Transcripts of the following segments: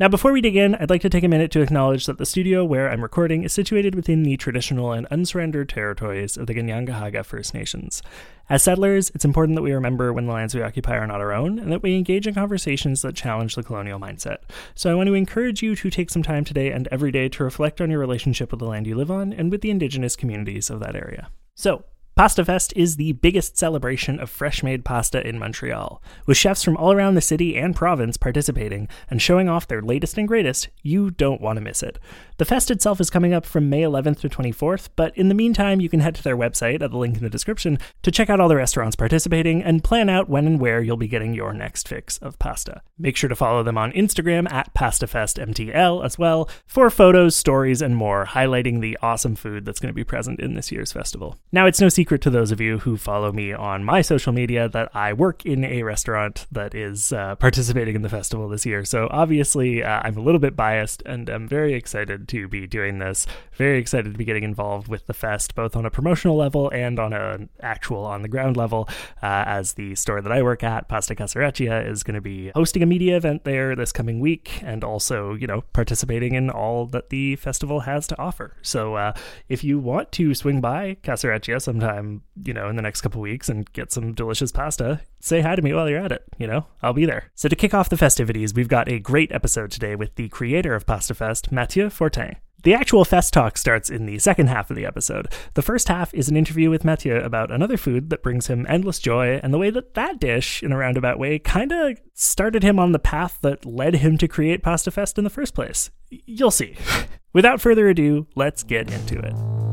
Now, before we dig in, I'd like to take a minute to acknowledge that the studio where I'm recording is situated within the traditional and unsurrendered territories of the Kanien'kehá:ka First Nations. As settlers, it's important that we remember when the lands we occupy are not our own, and that we engage in conversations that challenge the colonial mindset. So I want to encourage you to take some time today and every day to reflect on your relationship with the land you live on and with the indigenous communities of that area. So, PastaFest is the biggest celebration of fresh made pasta in Montreal. With chefs from all around the city and province participating and showing off their latest and greatest, you don't want to miss it. The fest itself is coming up from May 11th to 24th, but in the meantime, you can head to their website at the link in the description to check out all the restaurants participating and plan out when and where you'll be getting your next fix of pasta. Make sure to follow them on Instagram at PastaFestMTL as well for photos, stories, and more highlighting the awesome food that's going to be present in this year's festival. Now, it's no secret secret to those of you who follow me on my social media that I work in a restaurant that is uh, participating in the festival this year. So obviously, uh, I'm a little bit biased and I'm very excited to be doing this. Very excited to be getting involved with the fest, both on a promotional level and on an actual on the ground level. Uh, as the store that I work at, Pasta Casareccia, is going to be hosting a media event there this coming week and also, you know, participating in all that the festival has to offer. So uh, if you want to swing by Casareccia sometime, sometime, you know, in the next couple weeks and get some delicious pasta, say hi to me while you're at it. You know, I'll be there. So to kick off the festivities, we've got a great episode today with the creator of Pasta Fest, Mathieu Fortin. The actual fest talk starts in the second half of the episode. The first half is an interview with Mathieu about another food that brings him endless joy and the way that that dish, in a roundabout way, kind of started him on the path that led him to create Pasta Fest in the first place. You'll see. Without further ado, let's get into it.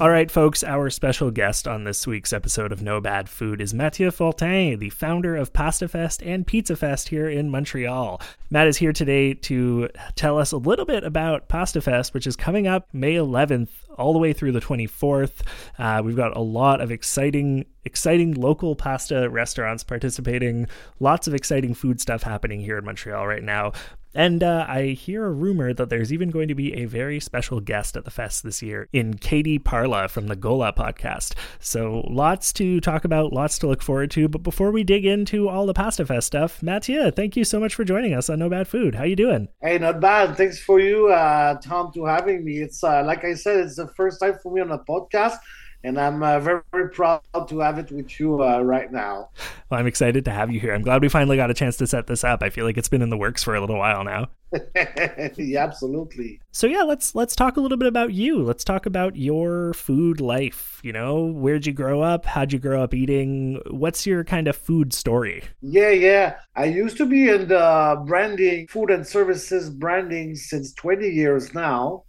All right, folks, our special guest on this week's episode of No Bad Food is Mathieu Fortin, the founder of Pasta Fest and Pizza Fest here in Montreal. Matt is here today to tell us a little bit about Pasta Fest, which is coming up May 11th all the way through the 24th. Uh, we've got a lot of exciting, exciting local pasta restaurants participating. Lots of exciting food stuff happening here in Montreal right now. And uh, I hear a rumor that there's even going to be a very special guest at the fest this year in Katie Parla from the Gola podcast. So lots to talk about, lots to look forward to. But before we dig into all the Pasta Fest stuff, Mattia, thank you so much for joining us on No Bad Food. How you doing? Hey, not bad. Thanks for you, uh, Tom, to having me. It's uh, like I said, it's the first time for me on a podcast and I'm uh, very, very proud to have it with you uh, right now. Well, I'm excited to have you here. I'm glad we finally got a chance to set this up. I feel like it's been in the works for a little while now. yeah, absolutely. So yeah, let's let's talk a little bit about you. Let's talk about your food life. You know, where'd you grow up? How'd you grow up eating? What's your kind of food story? Yeah, yeah. I used to be in the branding, food and services branding since 20 years now.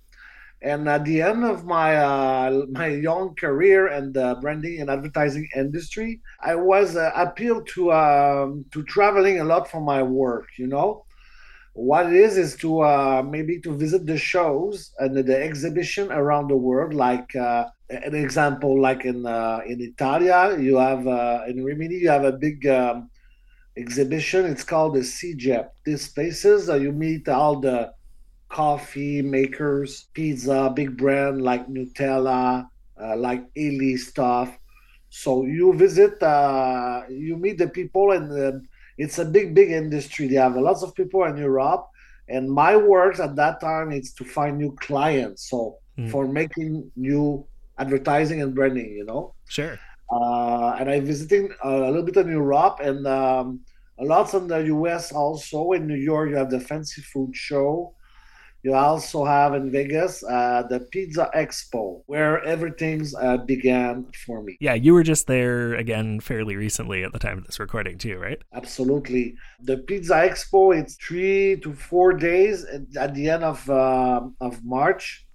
And at the end of my uh, my young career and the branding and advertising industry, I was uh, appealed to um, to traveling a lot for my work. You know, what it is is to uh, maybe to visit the shows and the, exhibition around the world. Like uh, an example, like in uh, in Italia, you have uh, in Rimini, you have a big um, exhibition. It's called the SIGEP. These spaces you meet all the coffee makers, pizza, big brand like Nutella, uh, like Illy stuff. So you visit, uh, you meet the people, and uh, it's a big, big industry. They have lots of people in Europe, and my work at that time is to find new clients. So mm. for making new advertising and branding, you know. Sure. Uh, and I'm visiting uh, a little bit in Europe and um, lots in the US also. In New York, you have the Fancy Food Show you also have in Vegas uh, the Pizza Expo, where everything uh, began for me. Yeah, you were just there again fairly recently at the time of this recording, too, right? Absolutely. The Pizza Expo, it's three to four days at the end of uh, of March.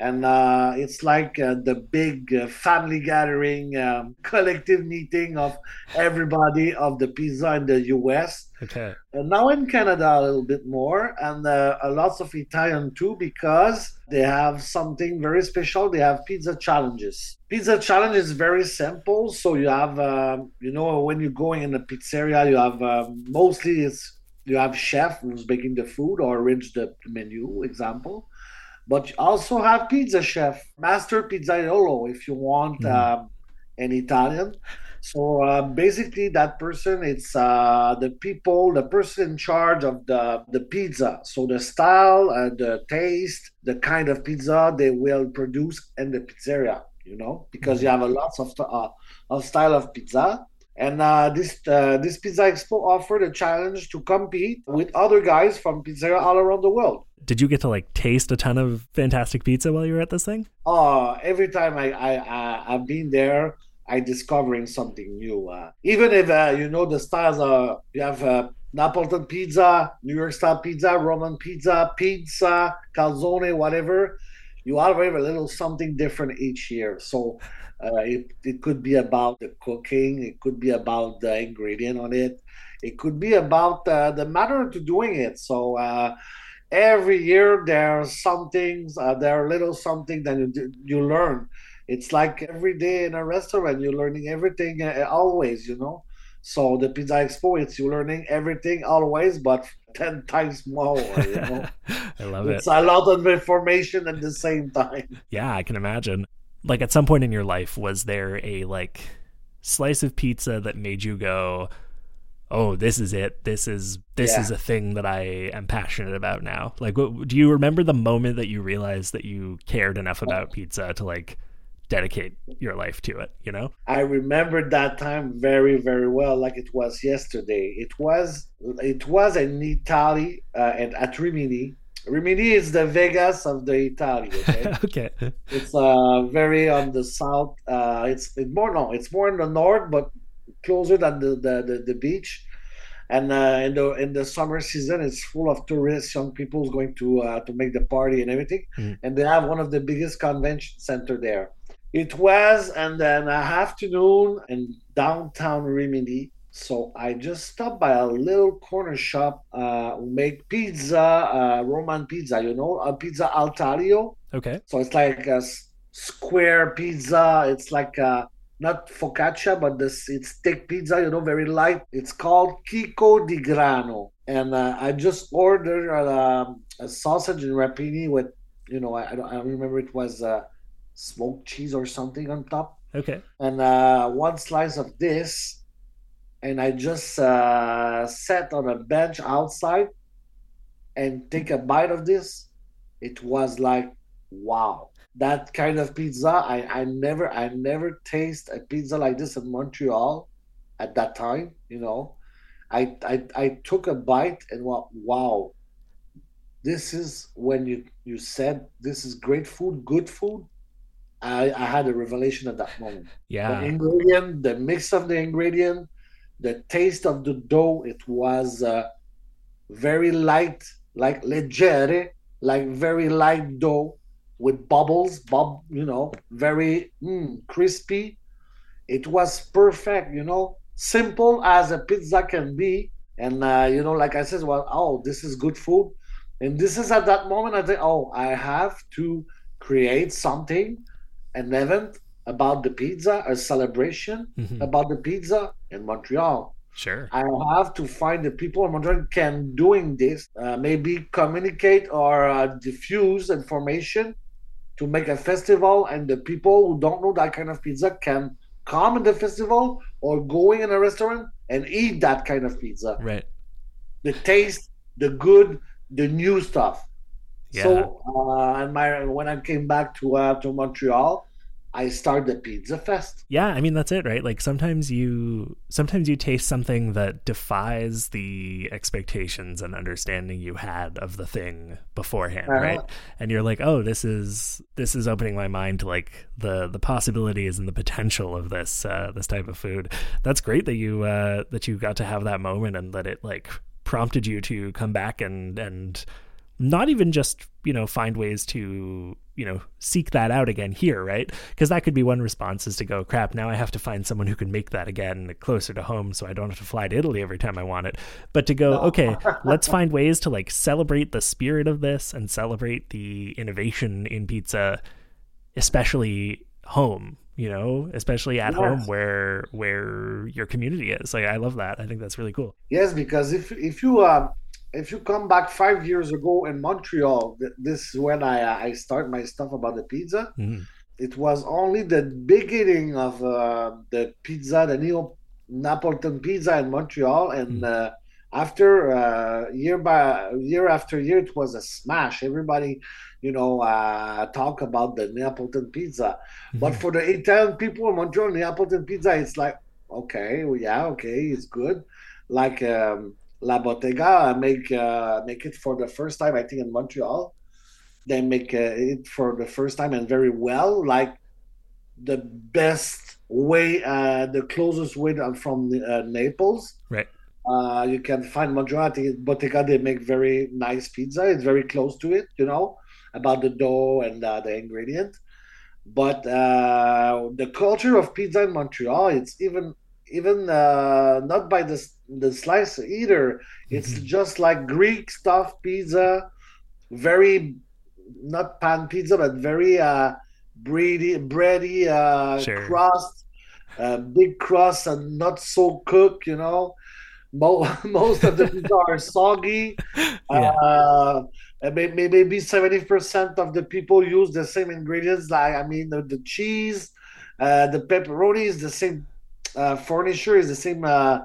And uh, it's like uh, the big uh, family gathering, um, collective meeting of everybody of the pizza in the U.S. Okay. And now in Canada a little bit more, and uh, lots of Italian too, because they have something very special. They have pizza challenges. Pizza challenge is very simple. So you have, um, you know, when you're going in a pizzeria, you have um, mostly it's you have chef who's making the food or arrange the menu, example but you also have pizza chef, master pizzaiolo, if you want mm. um, an Italian. So uh, basically, that person, it's uh, the people, the person in charge of the, the pizza. So the style and the taste, the kind of pizza they will produce in the pizzeria, you know, because you have a lots of, uh, of style of pizza. And uh, this uh, this Pizza Expo offered a challenge to compete with other guys from pizzeria all around the world did you get to like taste a ton of fantastic pizza while you were at this thing? Oh, every time I, I, I have been there, I discovering something new. Uh, even if uh, you know the styles are, you have uh, Napolitan pizza, New York style pizza, Roman pizza, pizza, calzone, whatever. You always have a little something different each year. So uh, it, it could be about the cooking, it could be about the ingredient on it, it could be about uh, the matter to doing it. So uh, every year there are some things uh, there are little something that you, you learn. It's like every day in a restaurant you're learning everything uh, always you know? So the pizza expo it's you learning everything always but 10 times more you know? I love it's it. It's a lot of information at the same time. Yeah i can imagine like at some point in your life was there a like slice of pizza that made you go oh this is it. This is this yeah. is a thing that i am passionate about now. Like what, do you remember the moment that you realized that you cared enough about pizza to like dedicate your life to it you know? I remember that time very very well like it was yesterday. It was it was in italy uh, at, at rimini is the vegas of the italy okay, okay. it's uh very on the south uh it's, it's more no it's more in the north but closer than the the, the, the beach and uh, in the in the summer season it's full of tourists young people going to uh, to make the party and everything mm. and they have one of the biggest convention center there it was and then a afternoon in downtown rimini so i just stopped by a little corner shop uh who make pizza uh roman pizza you know a pizza al taglio okay so it's like a square pizza it's like a not focaccia, but this it's thick pizza, you know, very light. It's called Chicco di Grano, and uh, I just ordered uh, a sausage and rapini with, you know, I, I don't I remember it was uh, smoked cheese or something on top. Okay. And uh, one slice of this, and I just uh, sat on a bench outside and take a bite of this. It was like, wow that kind of pizza. I, I never I never taste a pizza like this in Montreal at that time, you know. I I, I took a bite and went, wow, this is when you you said this is great food, good food. I, I had a revelation at that moment. Yeah. The ingredient, the mix of the ingredient, the taste of the dough, it was uh, very light, like leggere, like very light dough with bubbles, bub, you know, very mm, crispy. It was perfect, you know, simple as a pizza can be. And uh, you know, like I said, well, oh, this is good food. And this is at that moment I think, oh, I have to create something, an event about the pizza, a celebration mm-hmm. about the pizza in Montreal. Sure. I have to find the people in Montreal can doing this, uh, maybe communicate or uh, diffuse information to make a festival and the people who don't know that kind of pizza can come in the festival or going in a restaurant and eat that kind of pizza. Right. The taste, the good, the new stuff. Yeah. So, uh, and my when I came back to uh, to Montreal, I started the Pizza Fest. Yeah, I mean that's it, right? Like sometimes you sometimes you taste something that defies the expectations and understanding you had of the thing beforehand, uh-huh. right? And you're like, "Oh, this is this is opening my mind to like the the possibilities and the potential of this uh this type of food." That's great that you uh that you got to have that moment and that it like prompted you to come back and and not even just, you know, find ways to you know, seek that out again here, right? Because that could be one response is to go, crap, now I have to find someone who can make that again closer to home so I don't have to fly to Italy every time I want it. But to go, okay, let's find ways to like celebrate the spirit of this and celebrate the innovation in pizza, especially home you know especially at yes. home where where your community is like i love that i think that's really cool yes because if if you uh if you come back five years ago in montreal this is when i uh, i start my stuff about the pizza mm-hmm. it was only the beginning of uh, the pizza the neo napolitan pizza in montreal and mm-hmm. uh, after uh, year by year after year it was a smash everybody you know uh, talk about the neapolitan pizza mm-hmm. but for the italian people in montreal neapolitan pizza it's like okay well, yeah okay it's good like um, la bottega make uh, make it for the first time i think in montreal they make uh, it for the first time and very well like the best way uh, the closest way from uh, naples right uh, you can find majority Bottega. They make very nice pizza. It's very close to it, you know, about the dough and uh, the ingredient. But uh, the culture of pizza in Montreal, it's even even uh, not by the the slice either. It's mm-hmm. just like Greek stuff pizza, very not pan pizza, but very uh, bready, bready uh, sure. crust, uh, big crust, and not so cooked. You know, most of the pizza are soggy. Yeah. Uh, maybe maybe seventy percent of the people use the same ingredients. Like I mean, the, the cheese, uh, the pepperoni is the same. Uh, furniture is the same uh,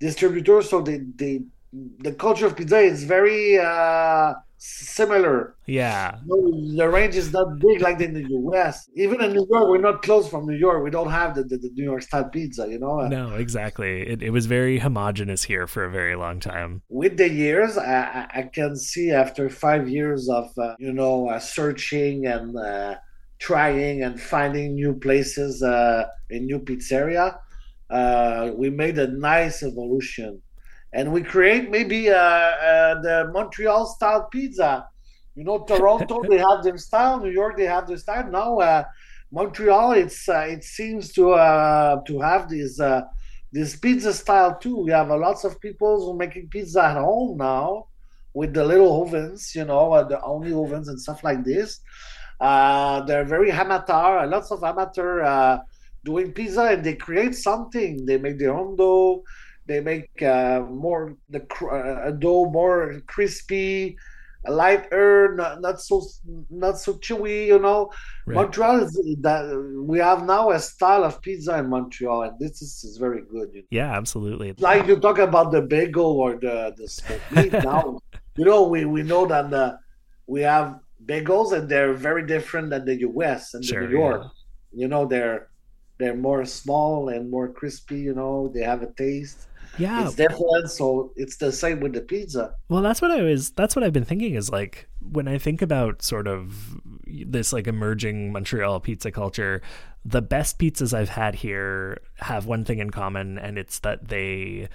distributor, so they, they the culture of pizza is very uh, similar. Yeah. the range is not big like in the US. Even in New York, we're not close from New York. We don't have the, the, the New York style pizza, you know? No, exactly. It, it was very homogenous here for a very long time. With the years, I, I can see after five years of, uh, you know, uh, searching and uh, trying and finding new places uh, in new pizzeria, uh, we made a nice evolution and we create maybe uh, uh, the Montreal style pizza. You know, Toronto they have their style, New York they have their style. Now uh, Montreal, it's uh, it seems to uh, to have this uh, this pizza style too. We have lots of people who are making pizza at home now with the little ovens, you know, the Ooni ovens and stuff like this. they're very amateur, lots of amateur doing pizza, and they create something. They make their own dough they make uh, more the uh, dough more crispy, lighter, not, not so not so chewy. You know, right. Montreal is that we have now a style of pizza in Montreal, and this is, is very good. You know? Yeah, absolutely. Like you talk about the bagel or the the smoked meat. now, you know, we we know that the, we have bagels, and they're very different than the U.S. and sure, New York. Yeah. You know, they're they're more small and more crispy. You know, they have a taste yeah it's different so it's the same with the pizza well that's what i was that's what i've been thinking is like when i think about sort of this like emerging montreal pizza culture the best pizzas i've had here have one thing in common and it's that they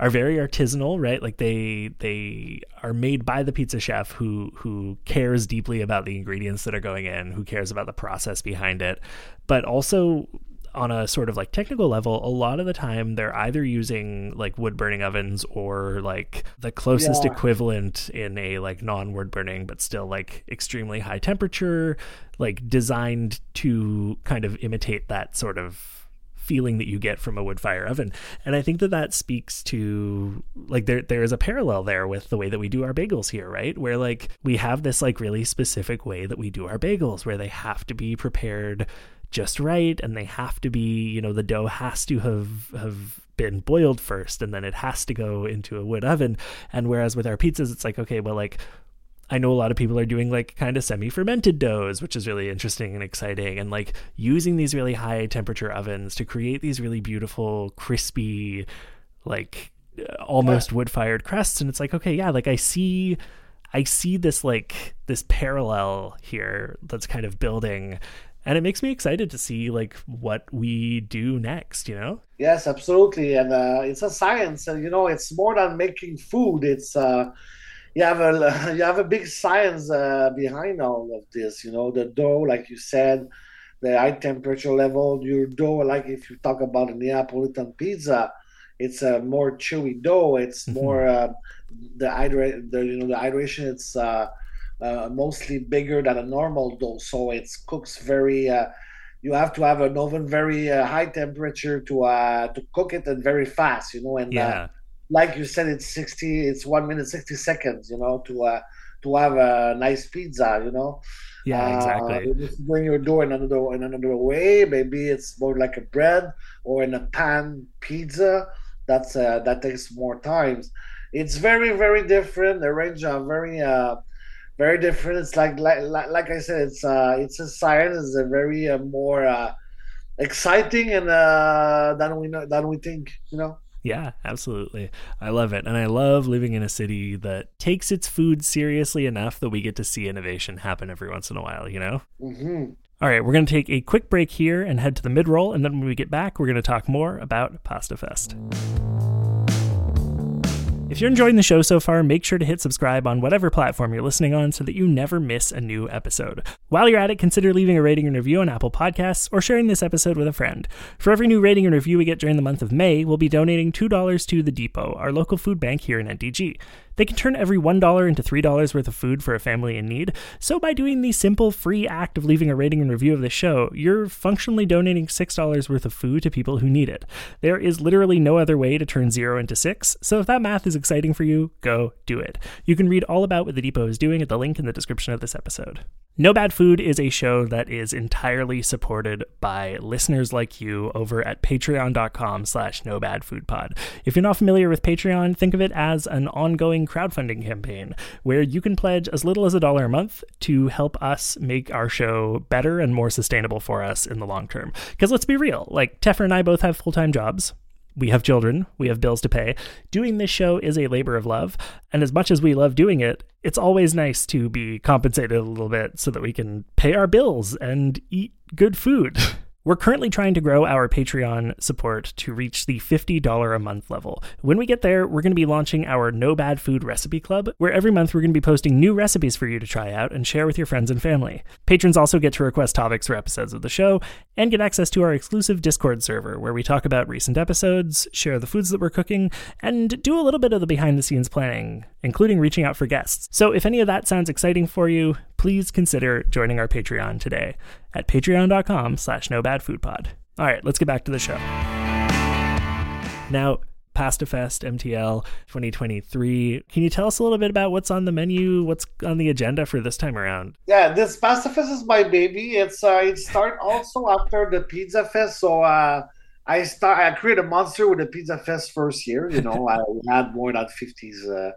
are very artisanal, right? Like they they are made by the pizza chef who who cares deeply about the ingredients that are going in, who cares about the process behind it, but also on a sort of like technical level, a lot of the time they're either using like wood burning ovens or like the closest yeah. equivalent in a like non wood burning, but still like extremely high temperature, like designed to kind of imitate that sort of feeling that you get from a wood fire oven. And I think that that speaks to like there there is a parallel there with the way that we do our bagels here, right? Where like we have this like really specific way that we do our bagels where they have to be prepared just right and they have to be you know the dough has to have have been boiled first and then it has to go into a wood oven. And whereas with our pizzas it's like okay well like I know a lot of people are doing like kind of semi fermented doughs, which is really interesting and exciting, and like using these really high temperature ovens to create these really beautiful, crispy, like uh, almost wood fired crusts. And it's like, okay, yeah, like I see, I see this like this parallel here that's kind of building and it makes me excited to see like what we do next you know yes absolutely and uh, it's a science and you know it's more than making food it's uh you have a you have a big science uh, behind all of this. You know, the dough, like you said, the high temperature level. Your dough, like if you talk about a Neapolitan pizza, it's a more chewy dough. It's mm-hmm. more uh, the hydrate, the you know the hydration. It's uh, uh, mostly bigger than a normal dough, so it cooks very. Uh, you have to have an oven very uh, high temperature to uh, to cook it and very fast, you know. And yeah. like you said, it's sixty. It's one minute sixty seconds, you know, to to have a nice pizza, you know. Yeah, exactly. Uh, when you're doing another in another way, maybe it's more like a bread or in a pan pizza. That's uh, that takes more times. It's very very different. The range are very uh, very different. It's like like like I said, it's uh it's a science. It's a very uh, more uh, exciting and uh, than we know than we think. You know. Yeah, absolutely. I love it. And I love living in a city that takes its food seriously enough that we get to see innovation happen every once in a while, you know? Mm-hmm. All right, we're going to take a quick break here and head to the mid roll. And then when we get back, we're going to talk more about Pasta Fest. If you're enjoying the show so far, make sure to hit subscribe on whatever platform you're listening on so that you never miss a new episode. While you're at it, consider leaving a rating and review on Apple Podcasts or sharing this episode with a friend. For every new rating and review we get during the month of May, we'll be donating $2 to The Depot, our local food bank here in NDG. They can turn every $1 into $3 worth of food for a family in need. So, by doing the simple, free act of leaving a rating and review of the show, you're functionally donating $6 worth of food to people who need it. There is literally no other way to turn zero into six, so if that math is exciting for you, go do it. You can read all about what the Depot is doing at the link in the description of this episode. No Bad Food is a show that is entirely supported by listeners like you over at patreon.com slash nobadfoodpod. If you're not familiar with Patreon, think of it as an ongoing crowdfunding campaign where you can pledge as little as a dollar a month to help us make our show better and more sustainable for us in the long term. Because let's be real, like Teffer and I both have full-time jobs we have children, we have bills to pay. Doing this show is a labor of love, and as much as we love doing it, it's always nice to be compensated a little bit so that we can pay our bills and eat good food. We're currently trying to grow our Patreon support to reach the $50 a month level. When we get there, we're going to be launching our No Bad Food Recipe Club, where every month we're going to be posting new recipes for you to try out and share with your friends and family. Patrons also get to request topics for episodes of the show and get access to our exclusive Discord server, where we talk about recent episodes, share the foods that we're cooking, and do a little bit of the behind the scenes planning, including reaching out for guests. So if any of that sounds exciting for you, please consider joining our Patreon today at patreon.com slash nobadfoodpod. All right, let's get back to the show. Now, PastaFest MTL 2023. Can you tell us a little bit about what's on the menu, what's on the agenda for this time around? Yeah, this PastaFest is my baby. It's uh, it start also after the Pizza Fest. So uh, I start I created a monster with the Pizza Fest first year. You know, I had more than 50s uh,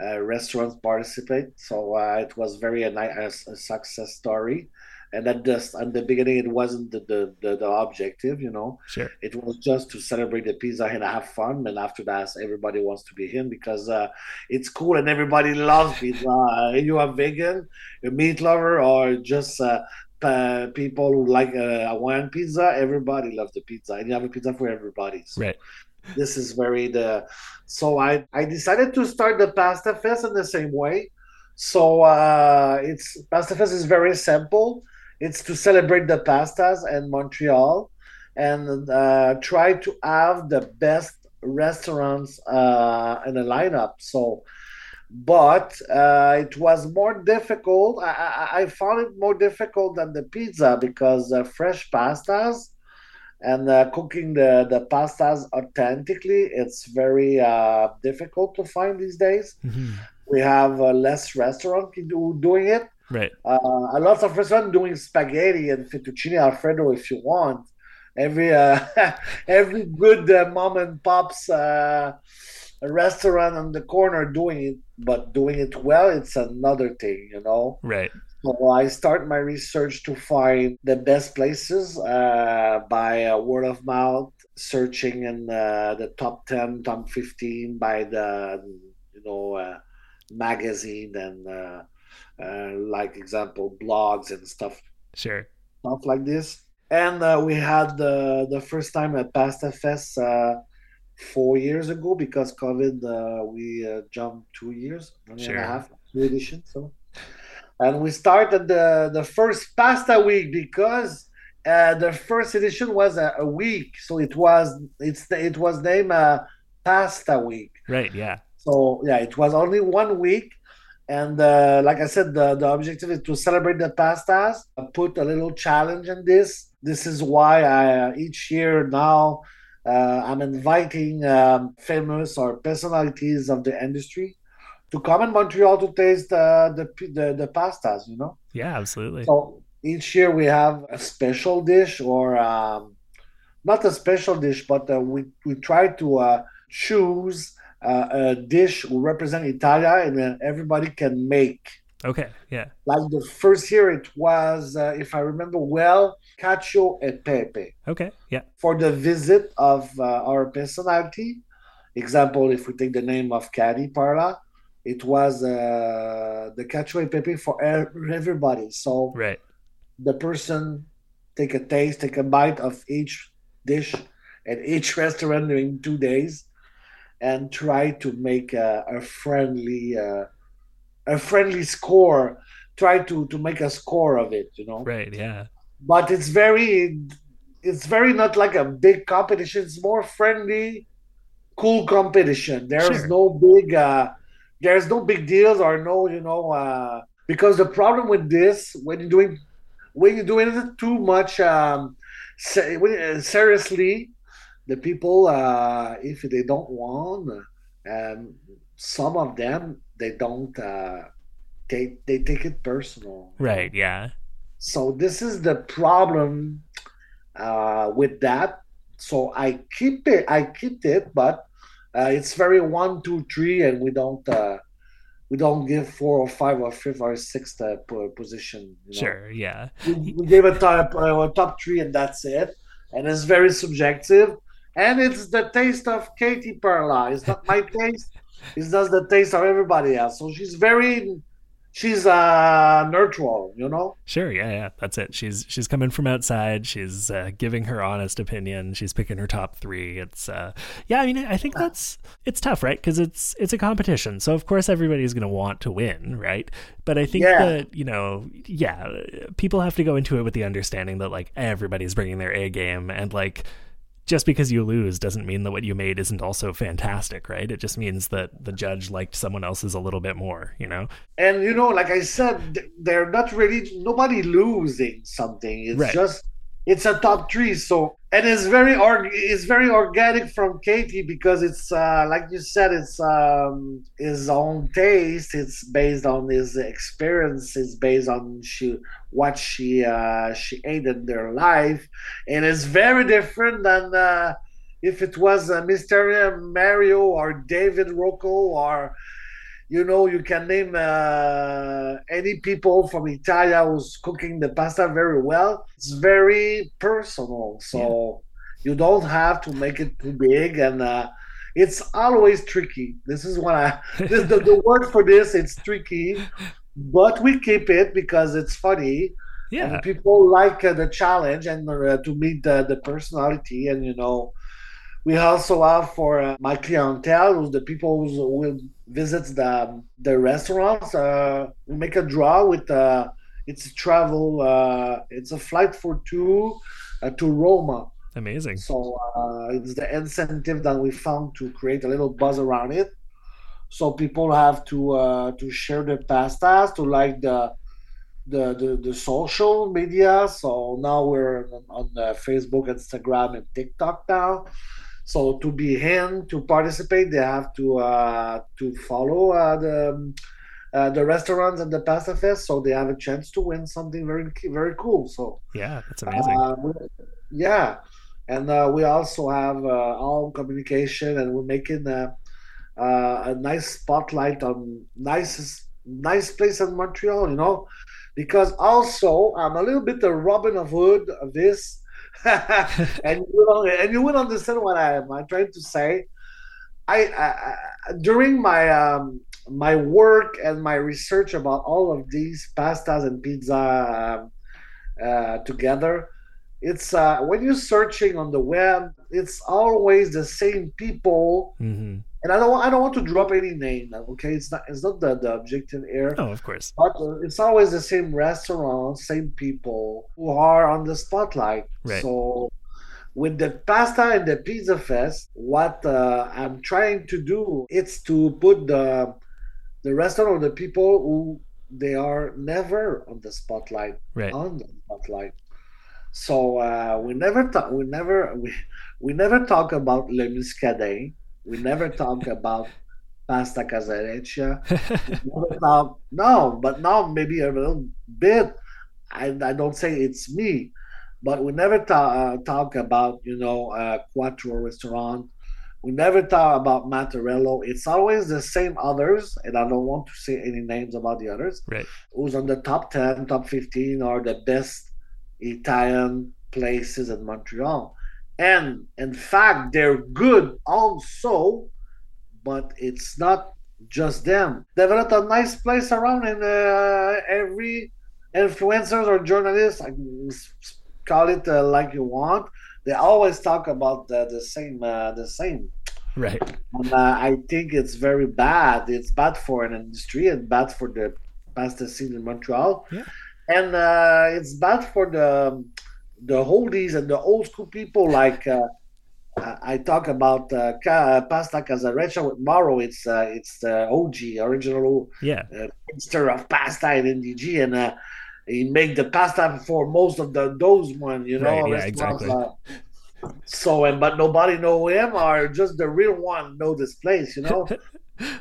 uh, restaurants participate. So uh, it was very a, a, a success story. And at just at the beginning it wasn't the, the, the, the, objective you know. Sure. It was just to celebrate the pizza and have fun. And after that everybody wants to be in because uh, it's cool and everybody loves pizza. Uh, you are vegan a meat lover or just uh, uh, people who like uh, Hawaiian pizza everybody loves the pizza. And you have a pizza for everybody. So right this is very the so I I decided to start the pasta fest in the same way so uh, it's pasta fest is very simple it's to celebrate the pastas and Montreal and uh, try to have the best restaurants uh, in the lineup. So, but uh, it was more difficult. I, I, found it more difficult than the pizza because uh, fresh pastas and uh, cooking the, the pastas authentically, it's very uh, difficult to find these days. Mm-hmm. We have less restaurant doing it Right. Uh, a lot of restaurants doing spaghetti and fettuccine alfredo if you want. Every uh, every good uh, mom and pops uh, restaurant on the corner doing it, but doing it well, it's another thing, you know. Right. So I start my research to find the best places uh, by uh, word of mouth, searching in uh, the top ten, top fifteen by the you know uh, magazine and uh, uh, like example blogs and stuff sure stuff like this and uh, we had the the first time at pasta fest uh, four years ago because COVID, uh, we uh, jumped two years, one sure. and a half, two editions. So, and we started the the first pasta week because uh, the first edition was a, a, week, so it was it's it was named uh, Pasta Week. Right. Yeah. So yeah, it was only one week, and uh, like I said, the, the objective is to celebrate the pastas. I put a little challenge in this. This is why I uh, each year now uh, I'm inviting um, famous or personalities of the industry to come in Montreal to taste uh, the, the the pastas. You know. Yeah, absolutely. So each year we have a special dish or um, not a special dish, but uh, we we try to uh, choose uh, a dish will represent Italia and then everybody can make. Okay, yeah. Like the first year, it was, uh, if I remember well, cacio e pepe. Okay, yeah. For the visit of uh, our personality. Example, if we take the name of Katie Parla, it was uh, the e pepe for everybody. So right. the person take a taste, take a bite of each dish at each restaurant during two days and try to make a, a friendly uh, a friendly score try to to make a score of it you know right yeah but it's very it's very not like a big competition it's more friendly cool competition there's sure. no big uh there's no big deals or no you know uh because the problem with this when you're doing when you're doing it too much um seriously the people, uh, if they don't want, um, some of them they don't. Uh, they they take it personal. Right. Yeah. So this is the problem uh, with that. So I keep it. I keep it, but uh, it's very one, two, three, and we don't. Uh, we don't give four or five or fifth or sixth uh, position. You know? Sure, yeah. We, we give a top, uh, a top three, and that's it. And it's very subjective and it's the taste of Katie Parla. It's not my taste. It's just the taste of everybody else. So she's very, she's uh neutral, you know. Sure, yeah, yeah, that's it. She's she's coming from outside. She's uh, giving her honest opinion. She's picking her top three. It's uh, yeah. I mean, I think that's it's tough, right? Because it's it's a competition. So of course everybody's going to want to win, right? But I think yeah. that you know, yeah, people have to go into it with the understanding that like everybody's bringing their A game and like just because you lose doesn't mean that what you made isn't also fantastic, right? It just means that the judge liked someone else's a little bit more, you know? And, you know, like I said, they're not really, nobody losing something. It's right. just it's a top three. So and it's very org- it's very organic from Katie because it's uh, like you said, it's um, his own taste. It's based on his experience. It's based on she what she uh, she ate in their life, and it's very different than uh, if it was uh, Mr. Mario or David Rocco or you know, you can name uh, any people from Italia who's cooking the pasta very well. It's very personal, so yeah. you don't have to make it too big, and uh, it's always tricky. This is what I this, the, the word for this. It's tricky, but we keep it because it's funny. Yeah, and people like uh, the challenge and uh, to meet the, the personality, and you know, we also have for uh, my clientele, who's the people who will visit the the restaurants. Uh, we make a draw with uh, it's a travel. Uh, it's a flight for two uh, to Roma. Amazing. So uh, it's the incentive that we found to create a little buzz around it. So people have to uh, to share their pastas, to like the the, the, the social media. So now we're on, on Facebook, Instagram, and TikTok now. So to be in to participate, they have to uh, to follow uh, the uh, the restaurants and the pasta fest, so they have a chance to win something very very cool. So yeah, that's amazing. Uh, yeah, and uh, we also have uh, all communication, and we're making a, a nice spotlight on nice nice place in Montreal. You know, because also I'm a little bit the Robin of Hood of this and you will and you will understand what I am. I'm trying to say. I, I, during my um, my work and my research about all of these pastas and pizza uh, uh, together, it's uh, when you're searching on the web, it's always the same people. Mm-hmm. And I don't, I don't want to drop any name. Okay, it's not, it's not the, the objective here. Oh, of course. But uh, it's always the same restaurant, same people who are on the spotlight. Right. So with the pasta and the pizza fest, what uh, I'm trying to do it's to put the the restaurant or the people who they are never on the spotlight Right. on the spotlight. So uh, we never talk. We never we, we never talk about Le Muscadet. We never talk about Pasta Casareccia. Talk, no, but now maybe a little bit. I, I don't say it's me, but we never ta- uh, talk about you know uh, Quattro restaurant. We never talk about Mattarello. It's always the same others, and I don't want to say any names about the others Right. who's on the top 10, top 15 are the best Italian places in Montreal. And in fact, they're good also, but it's not just them. They've got a nice place around, and uh, every influencers or journalists, I can s- s- call it uh, like you want, they always talk about the, the same, uh, the same. Right. And uh, I think it's very bad. It's bad for an industry and bad for the pasta scene in Montreal. Yeah. And uh, it's bad for the the oldies and the old school people. Like uh, I talk about uh, ca- pasta casareccia with Mauro. It's uh, it's the OG original Yeah. stir of pasta in NDG, and uh, he make the pasta for most of the those one. You know, Right, yeah, exactly. uh, so and but nobody know him or just the real one know this place, you know.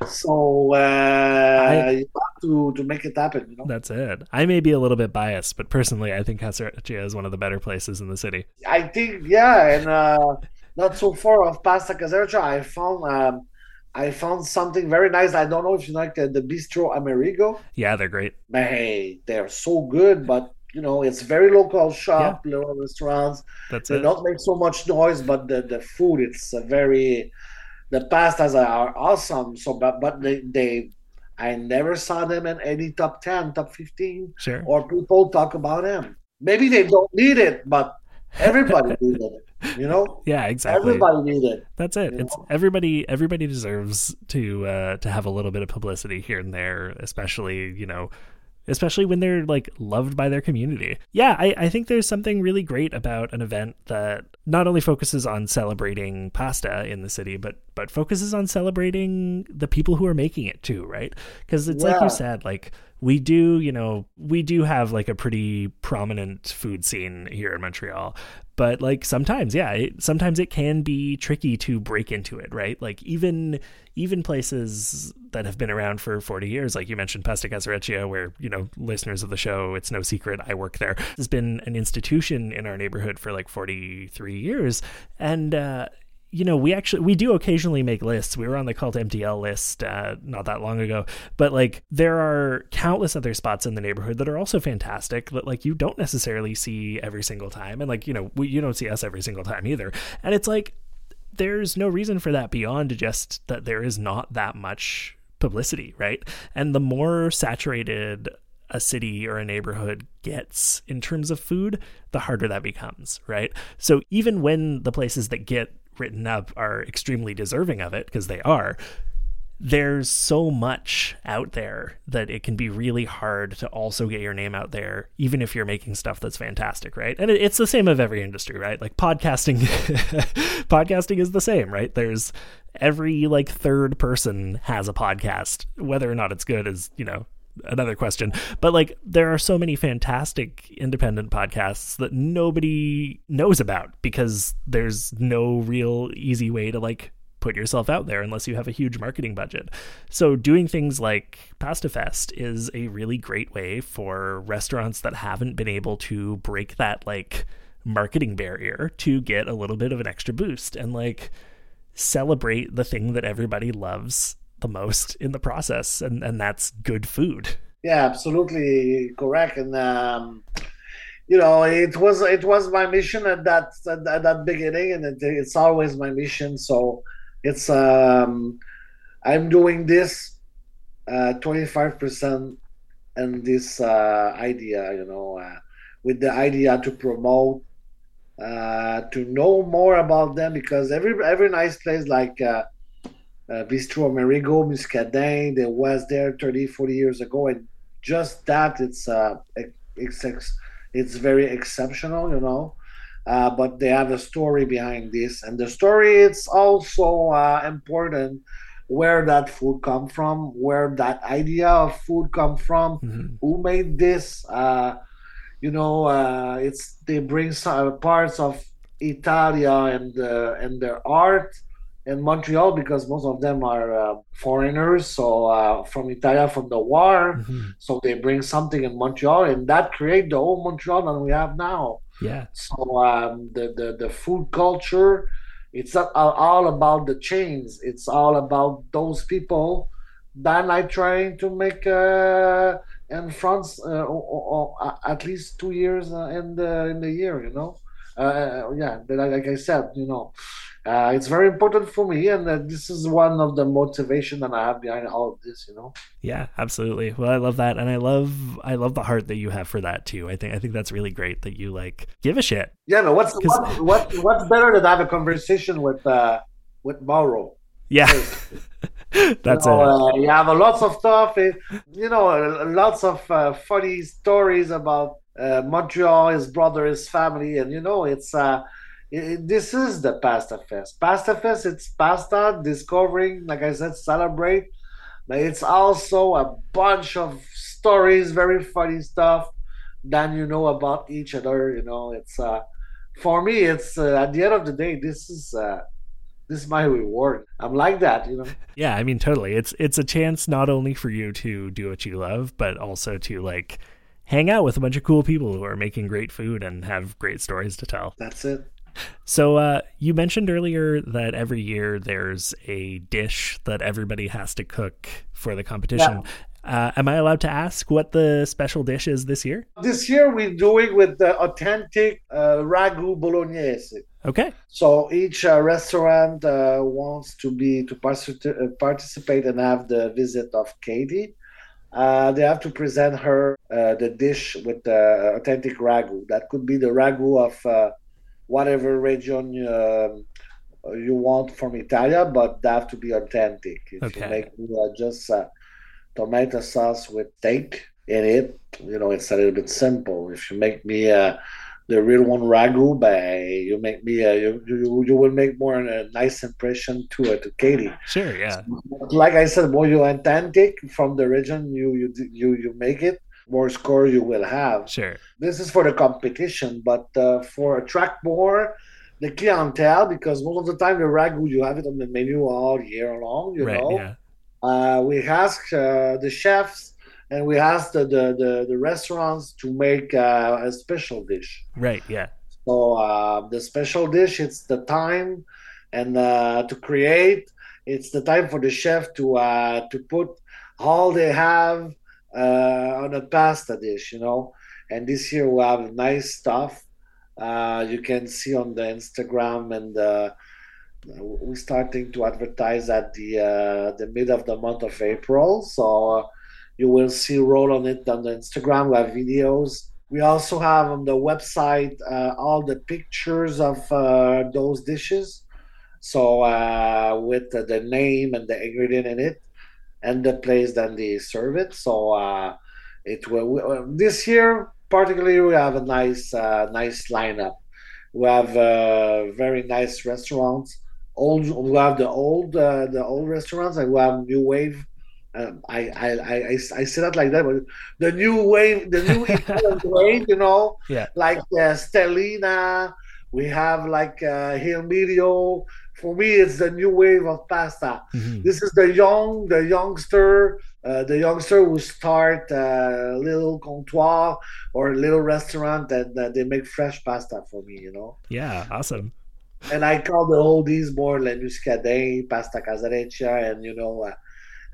so uh, have to to make it happen, you know. That's it. I may be a little bit biased, but personally, I think Casareccia is one of the better places in the city. I think yeah, and uh, not so far off pasta casareccia. I found um, I found something very nice. I don't know if you like the, the bistro Amerigo. Yeah, they're great. Hey, they're so good, but you know it's very local shop, little restaurants. That's They it. don't make so much noise, but the, the food it's a very the pastas are awesome. So but but they they I never saw them in any top ten, top fifteen, Sure. or people talk about them. Maybe they don't need it, but everybody needed it. You know, Yeah, exactly. everybody needed it. That's it. It's know? everybody. Everybody deserves to uh, to have a little bit of publicity here and there, especially you know, especially when they're like loved by their community. Yeah, I, I think there's something really great about an event that not only focuses on celebrating pasta in the city, but but focuses on celebrating the people who are making it too, right? Because it's like you said, like we do, you know, we do have like a pretty prominent food scene here in Montreal, but like sometimes, yeah, it, sometimes it can be tricky to break into it, right? Like even even places that have been around for 40 years, like you mentioned Pasta Casareccia, where, you know, listeners of the show, it's no secret I work there, has been an institution in our neighborhood for like 43 years. And, uh, you know, we actually we do occasionally make lists. We were on the Cult MTL list uh, not that long ago, but like there are countless other spots in the neighborhood that are also fantastic that like you don't necessarily see every single time, and like you know we, you don't see us every single time either. And it's like there's no reason for that beyond just that there is not that much publicity, right? And the more saturated a city or a neighborhood gets in terms of food, the harder that becomes, right? So even when the places that get written up are extremely deserving of it, because they are, there's so much out there that it can be really hard to also get your name out there, even if you're making stuff that's fantastic, right? And it's the same of every industry, right? Like podcasting, podcasting is the same, right? There's every like third person has a podcast, whether or not it's good is, you know, another question. But like there are so many fantastic independent podcasts that nobody knows about because there's no real easy way to like put yourself out there unless you have a huge marketing budget. So doing things like Pasta Fest is a really great way for restaurants that haven't been able to break that like marketing barrier to get a little bit of an extra boost and like celebrate the thing that everybody loves the most in the process and and that's good food Yeah, absolutely correct. And um, you know, it was it was my mission at that at, at that beginning, and it, it's always my mission. So it's um, I'm doing this five percent and this uh, idea, you know, uh, with the idea to promote uh, to know more about them because every every nice place like uh, uh, Bistro Amerigo, Muscadin, they was there 30, 40 years ago, and just that it's uh, it's it's very exceptional, you know. Uh, but they have a story behind this, and the story it's also uh, important where that food come from, where that idea of food come from, mm-hmm. who made this. Uh, you know, uh, it's they bring some parts of Italia and uh, and their art in Montreal because most of them are uh, foreigners, so uh, from Italia from the war. Mm-hmm. So they bring something in Montreal, and that create the whole Montreal that we have now. Yeah. So um, the, the the food culture, it's not all about the chains. It's all about those people that are trying to make uh, in France uh, or, or, at least two years uh, in the in the year. You know. Uh, yeah, like I said, you know uh, it's very important for me and uh, this is one of the motivation that i have behind all of this you know? Yeah absolutely. Well i love that and i love i love the heart that you have for that too. I think i think that's really great that you like give a shit. Yeah but what's what, what what's better than have a conversation with uh with mauro? Yeah. That's you know, it. uh, you have a lots of stuff you know lots of uh, funny stories about uh, montreal his brother his family and you know it's uh it, this is the pasta fest. Pasta fest it's pasta discovering like i said celebrate. But it's also a bunch of stories very funny stuff than you know about each other you know. It's uh for me it's uh, at the end of the day this is uh this is my reward. I'm like that you know? Yeah i mean totally. It's it's a chance not only for you to do what you love but also to like hang out with a bunch of cool people who are making great food and have great stories to tell. That's it so uh, you mentioned earlier that every year there's a dish that everybody has to cook for the competition. Yeah. Uh, am I allowed to ask what the special dish is this year? This year we're doing with the authentic uh, ragu bolognese. Okay. So each uh, restaurant uh, wants to be to uh, participate and have the visit of Katie. Uh, they have to present her the dish with the authentic ragu. That could be the ragu of whatever region um, you want from Italia, but they have to be authentic. If okay. you make uh, just uh, tomato sauce with steak in it, you know, it's a little bit simple. If you make me uh, the real one ragu, by you make me uh, you, you you will make more a nice impression to uh, to Katie. Sure, yeah. So, like I said, more you authentic from the region you you you you make it, more score you will have. Sure. This is for the competition, but uh, for attract more the clientele, because most of the time the ragu you have it on the menu all year long. You right, know, yeah. uh, we ask uh, the chefs and we ask the the, the, the restaurants to make uh, a special dish. Right. Yeah. So uh, the special dish, it's the time and uh, to create. It's the time for the chef to to put all they have uh, on a pasta dish, you know. And this year we have nice stuff. Uh, you can see on the Instagram, and uh, we're starting to advertise at the uh, the mid of the month of April. So uh, you will see roll on it on the Instagram. We have videos. We also have on the website uh, all the pictures of those dishes. So with the name and the ingredient in it and the place that they serve it. So uh, it will uh, this year particularly we have a nice uh, nice lineup. We have uh, very nice restaurants. Old we have the old uh, the old restaurants and we have new wave. Um, I, I, I, I, say that like that, but the new wave, the new wave, you know, yeah, like uh, Stellina, we have like uh, Il Mirio, for me it's the new wave of pasta. Mm-hmm. this is the young the youngster uh, the youngster who start a uh, little comptoir or a little restaurant and uh, they make fresh pasta for me you know? Yeah awesome. And i call the oldies more le Muscadin pasta casareccia and you know uh,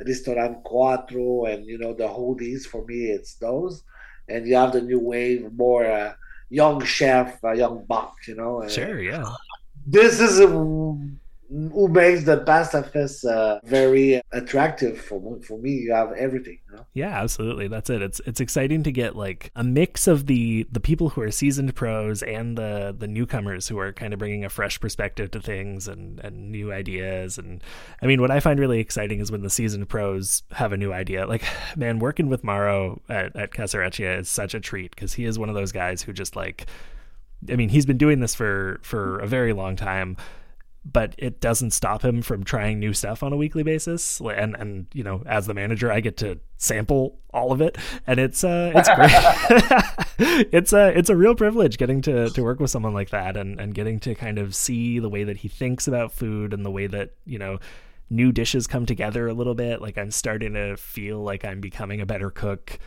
restaurant quattro and you know the oldies for me it's those. And you have the new wave more uh, young chef, young buck, you know. Sure, yeah this is a who makes the pasta fest uh, very attractive for for me. You have everything. You know? Yeah, absolutely. That's it. It's it's exciting to get like a mix of the the people who are seasoned pros and the the newcomers who are kind of bringing a fresh perspective to things and and new ideas. And I mean, what I find really exciting is when the seasoned pros have a new idea. Like, man, working with Mauro at at Casareccia is such a treat because he is one of those guys who just like. I mean, he's been doing this for for a very long time but it doesn't stop him from trying new stuff on a weekly basis. And and you know, as the manager, I get to sample all of it, and it's uh, it's great. it's a it's a real privilege getting to to work with someone like that, and and getting to kind of see the way that he thinks about food and the way that you know new dishes come together a little bit. Like I'm starting to feel like I'm becoming a better cook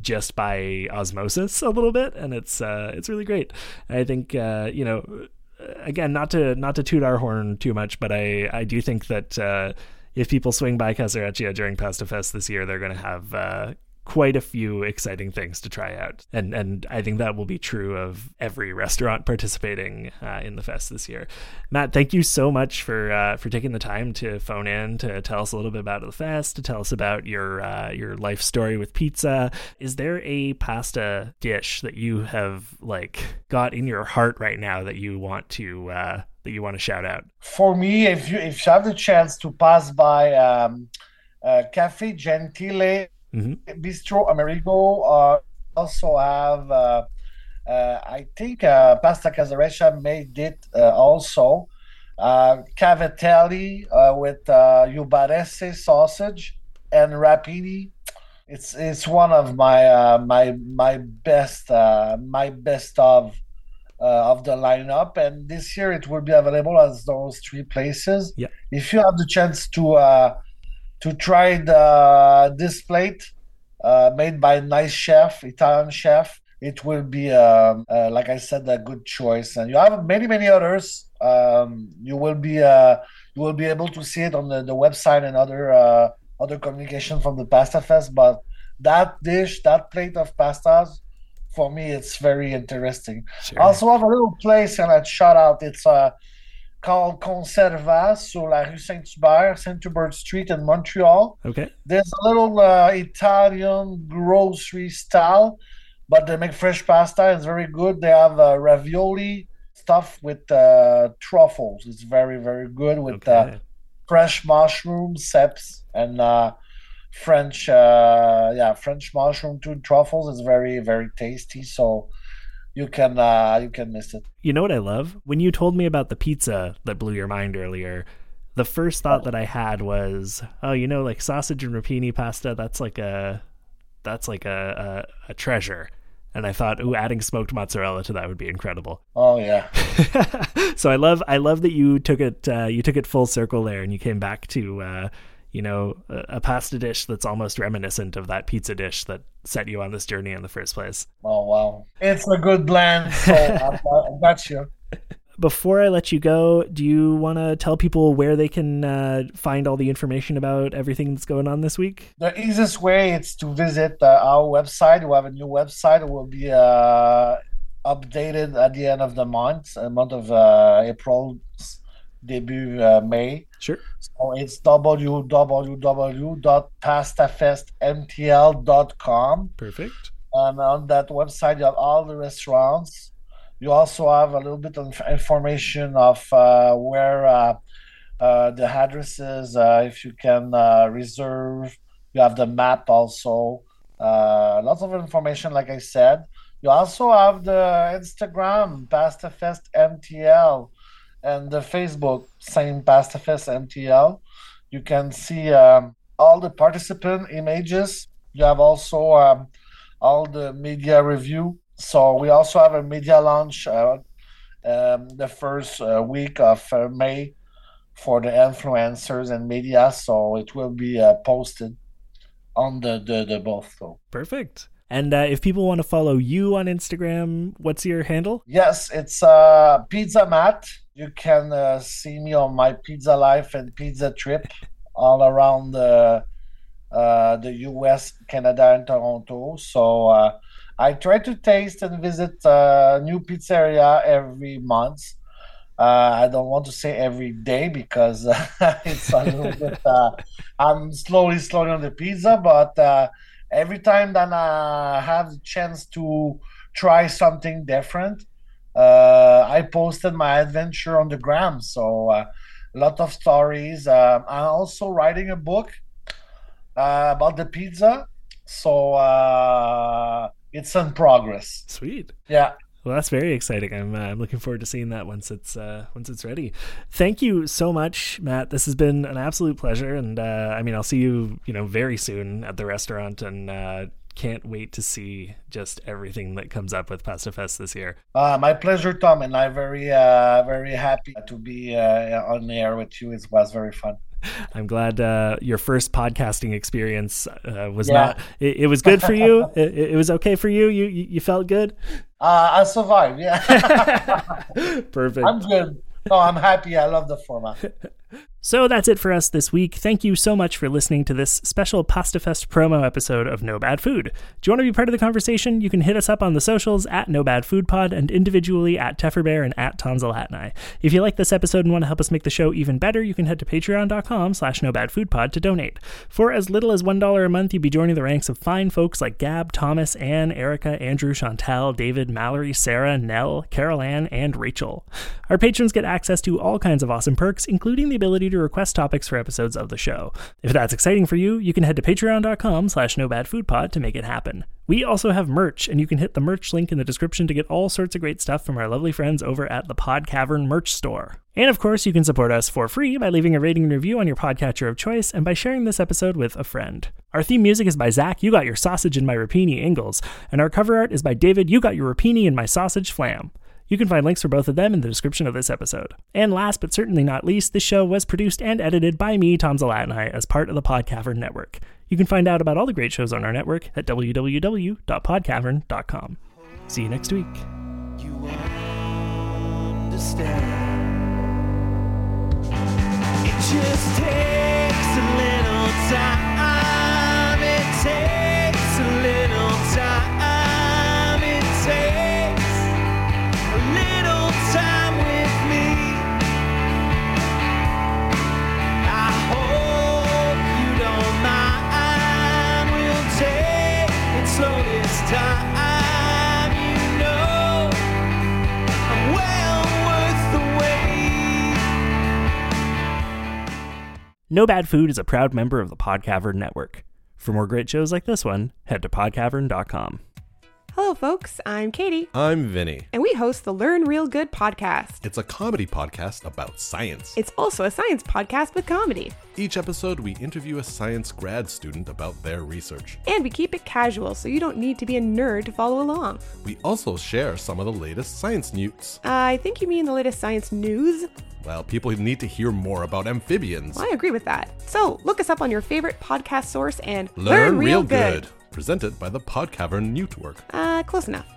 just by osmosis a little bit and it's uh it's really great. I think uh you know again, not to not to toot our horn too much, but I I do think that uh, if people swing by Casareccia during Pasta Fest this year, they're going to have uh, quite a few exciting things to try out. And and I think that will be true of every restaurant participating uh, in the fest this year. Matt, thank you so much for uh, for taking the time to phone in to tell us a little bit about the fest, to tell us about your uh, your life story with pizza. Is there a pasta dish that you have like got in your heart right now that you want to uh, that you want to shout out? For me, if you if you have the chance to pass by um, uh, Cafe Gentile Mm-hmm. Bistro Amerigo uh, also have, uh, uh, I think, uh, Pasta Casareccia made it uh, also. Uh, Cavatelli with uh, Ubarese sausage and rapini. It's it's one of my my my best my best of of the lineup, and this year it will be available as those three places. Yeah. If you have the chance to to try the this plate uh, made by a nice chef, Italian chef. It will be, um, uh, like I said, a good choice. And you have many, many others. Um, you will be uh, you will be able to see it on the, the website and other uh, other communication from the Pasta Fest. But that dish, that plate of pastas, for me, it's very interesting. Sure. Also, have a little place and I shout out. It's uh, called Conserva sur la rue Saint-Hubert, Saint Hubert Street in Montreal. Okay. There's a little uh, Italian grocery style, but they make fresh pasta. It's very good. They have uh, ravioli stuff with uh, truffles. It's very, very good with uh, okay. fresh mushrooms, ceps, and uh, French, uh, yeah, French mushroom too. Truffles It's very, very tasty. So you can uh, you can miss it. You know what I love? When you told me about the pizza that blew your mind earlier, the first thought that I had was, oh, you know, like sausage and rapini pasta. That's like a that's like a, a, a treasure. And I thought, ooh, adding smoked mozzarella to that would be incredible. Oh yeah. so I love I love that you took it uh, you took it full circle there and you came back to uh, you know, a, a, pasta dish that's almost reminiscent of that pizza dish that set you on this journey in the first place. Oh wow, it's a good blend. So I, got you. Before I let you go, do you want to tell people where they can uh, find all the information about everything that's going on this week? The easiest way is to visit uh, our website. We have a new website. It will be uh, updated at the end of the month, a month of uh, April, debut uh, May. Sure. So it's www.pastafestmtl.com. Perfect. And on that website, you have all the restaurants. You also have a little bit of information of uh, where uh, uh, the addresses, uh, if you can uh, reserve. You have the map also. Uh, lots of information, like I said. You also have the Instagram, PastaFestMTL and the Facebook, same PastaFest MTL. You can see um, all the participant images. You have also um, all the media review. So we also have a media launch uh, um, the first uh, week of uh, May for the influencers and media. So it will be uh, posted on the, the, the both. So. Perfect. And uh, if people want to follow you on Instagram, what's your handle? Yes, it's uh, Pizza Matt. You can uh, see me on my pizza life and pizza trip all around the uh, the U.S., Canada, and Toronto. So uh, I try to taste and visit a uh, new pizzeria every month. I don't want to say every day because it's a little bit. I'm slowly, slowly on the pizza, but every time that I have the chance to try something different, uh, I posted my adventure on the gram. So uh, a lot of stories. Um, I'm also writing a book about the pizza. So it's in progress. Sweet. Yeah. Well, that's very exciting. I'm, uh, I'm looking forward to seeing that once it's uh, once it's ready. Thank you so much, Matt. This has been an absolute pleasure, and uh, I mean, I'll see you, you know, very soon at the restaurant, and uh, can't wait to see just everything that comes up with Pasta Fest this year. Uh, my pleasure, Tom, and I'm very uh, very happy to be on the air with you. It was very fun. I'm glad uh, your first podcasting experience uh, was yeah. not. It, it, was good for you. it, it, was okay for you. You you felt good. Uh, I survived. Yeah. Perfect. I'm good. No, I'm happy. I love the format. So that's it for us this week. Thank you so much for listening to this special PastaFest promo episode of No Bad Food. Do you want to be part of the conversation? You can hit us up on the socials at No Bad Food Pod and individually at Tefferbear and at Tomzalatnai. If you like this episode and want to help us make the show even better, you can head to patreon.com slash No Bad Food Pod to donate. For as little as $1 a month, you'd be joining the ranks of fine folks like Gab, Thomas, Anne, Erica, Andrew, Chantal, David, Mallory, Sarah, Nell, Carol Ann, and Rachel. Our patrons get access to all kinds of awesome perks, including the ability to request topics for episodes of the show. If that's exciting for you, you can head to patreon.com slash nobadfoodpod to make it happen. We also have merch, and you can hit the merch link in the description to get all sorts of great stuff from our lovely friends over at the Pod Cavern merch store. And of course, you can support us for free by leaving a rating and review on your podcatcher of choice and by sharing this episode with a friend. Our theme music is by Zack, You Got Your Sausage in My Rapini Ingles, and our cover art is by David, You Got Your Rapini in My Sausage Flamm. You can find links for both of them in the description of this episode. And last but certainly not least, this show was produced and edited by me, Tom Zalatnai, as part of the Podcavern Network. You can find out about all the great shows on our network at www.podcavern.com. See you next week. You It just takes a little time. No Bad Food is a proud member of the Podcavern Network. For more great shows like this one, head to podcavern.com. Hello, folks. I'm Katie. I'm Vinny. And we host the Learn Real Good podcast. It's a comedy podcast about science. It's also a science podcast with comedy. Each episode, we interview a science grad student about their research. And we keep it casual so you don't need to be a nerd to follow along. We also share some of the latest science news. Uh, I think you mean the latest science news. Well, people need to hear more about amphibians. I agree with that. So look us up on your favorite podcast source and learn, learn real, real good. good. Presented by the Podcavern Network. Uh, close enough.